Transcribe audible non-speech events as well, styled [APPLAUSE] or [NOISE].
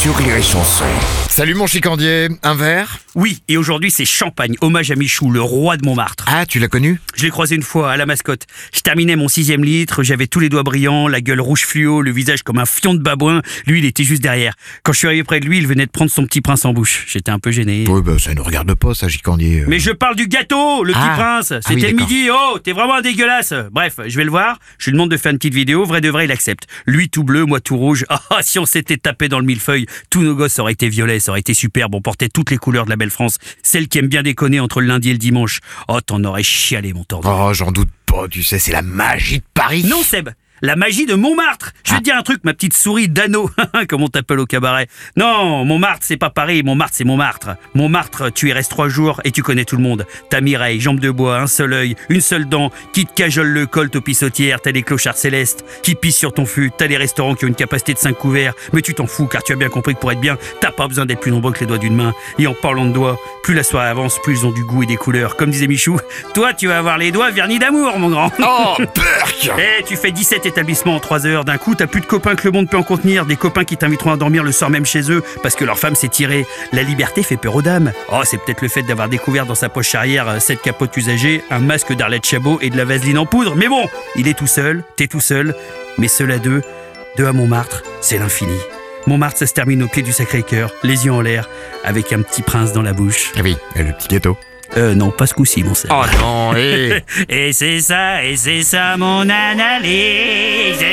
sur Rire et Chanson. Salut mon chicandier, un verre? Oui, et aujourd'hui c'est champagne, hommage à Michou, le roi de Montmartre. Ah, tu l'as connu? Je l'ai croisé une fois à la mascotte. Je terminais mon sixième litre, j'avais tous les doigts brillants, la gueule rouge fluo, le visage comme un fion de babouin. Lui, il était juste derrière. Quand je suis arrivé près de lui, il venait de prendre son petit prince en bouche. J'étais un peu gêné. Oui, bah ça ne regarde pas ça, chicandier. Mais je parle du gâteau, le Ah. petit prince. Ah C'était oui, le d'accord. midi. Oh, t'es vraiment un dégueulasse. Bref, je vais le voir. Je lui demande de faire une petite vidéo. Vrai de vrai, il accepte. Lui tout bleu, moi tout rouge. [LAUGHS] Ah, si on s'était tapé dans le millefeuille, tous nos gosses auraient été violets, ça aurait été superbe. On portait toutes les couleurs de la belle France. Celle qui aime bien déconner entre le lundi et le dimanche. Oh, t'en aurais chialé, mon tordu. Oh, j'en doute pas, tu sais, c'est la magie de Paris. Non, Seb. La magie de Montmartre. Je vais te dire un truc, ma petite souris d'anneau, [LAUGHS] comme on t'appelle au cabaret? Non, Montmartre, c'est pas Paris. Montmartre, c'est Montmartre. Montmartre, tu y restes trois jours et tu connais tout le monde. T'as Mireille, jambe de bois, un seul œil, une seule dent, qui te cajole le col aux pissotières. T'as des clochards célestes qui pissent sur ton fût. T'as des restaurants qui ont une capacité de 5 couverts. Mais tu t'en fous car tu as bien compris que pour être bien, t'as pas besoin d'être plus nombreux que les doigts d'une main. Et en parlant de doigts, plus la soirée avance, plus ils ont du goût et des couleurs. Comme disait Michou, [LAUGHS] toi, tu vas avoir les doigts vernis d'amour, mon grand. Oh, [LAUGHS] perk Eh, tu fais 17 établissements en 3 heures. D'un coup, t'as plus de copains que le monde peut en contenir. Des copains qui t'inviteront à dormir le soir même chez eux parce que leur femme s'est tirée. La liberté fait peur aux dames. Oh, c'est peut-être le fait d'avoir découvert dans sa poche arrière euh, cette capote usagée, un masque d'Arlette Chabot et de la vaseline en poudre. Mais bon, il est tout seul, t'es tout seul. Mais seul à deux, deux à Montmartre, c'est l'infini. Montmartre, ça se termine au pied du Sacré-Cœur, les yeux en l'air, avec un petit prince dans la bouche. Ah oui, et le petit gâteau. Euh, non, pas ce coup-ci, mon sœur. Oh non, hé [LAUGHS] Et c'est ça, et c'est ça mon analyse.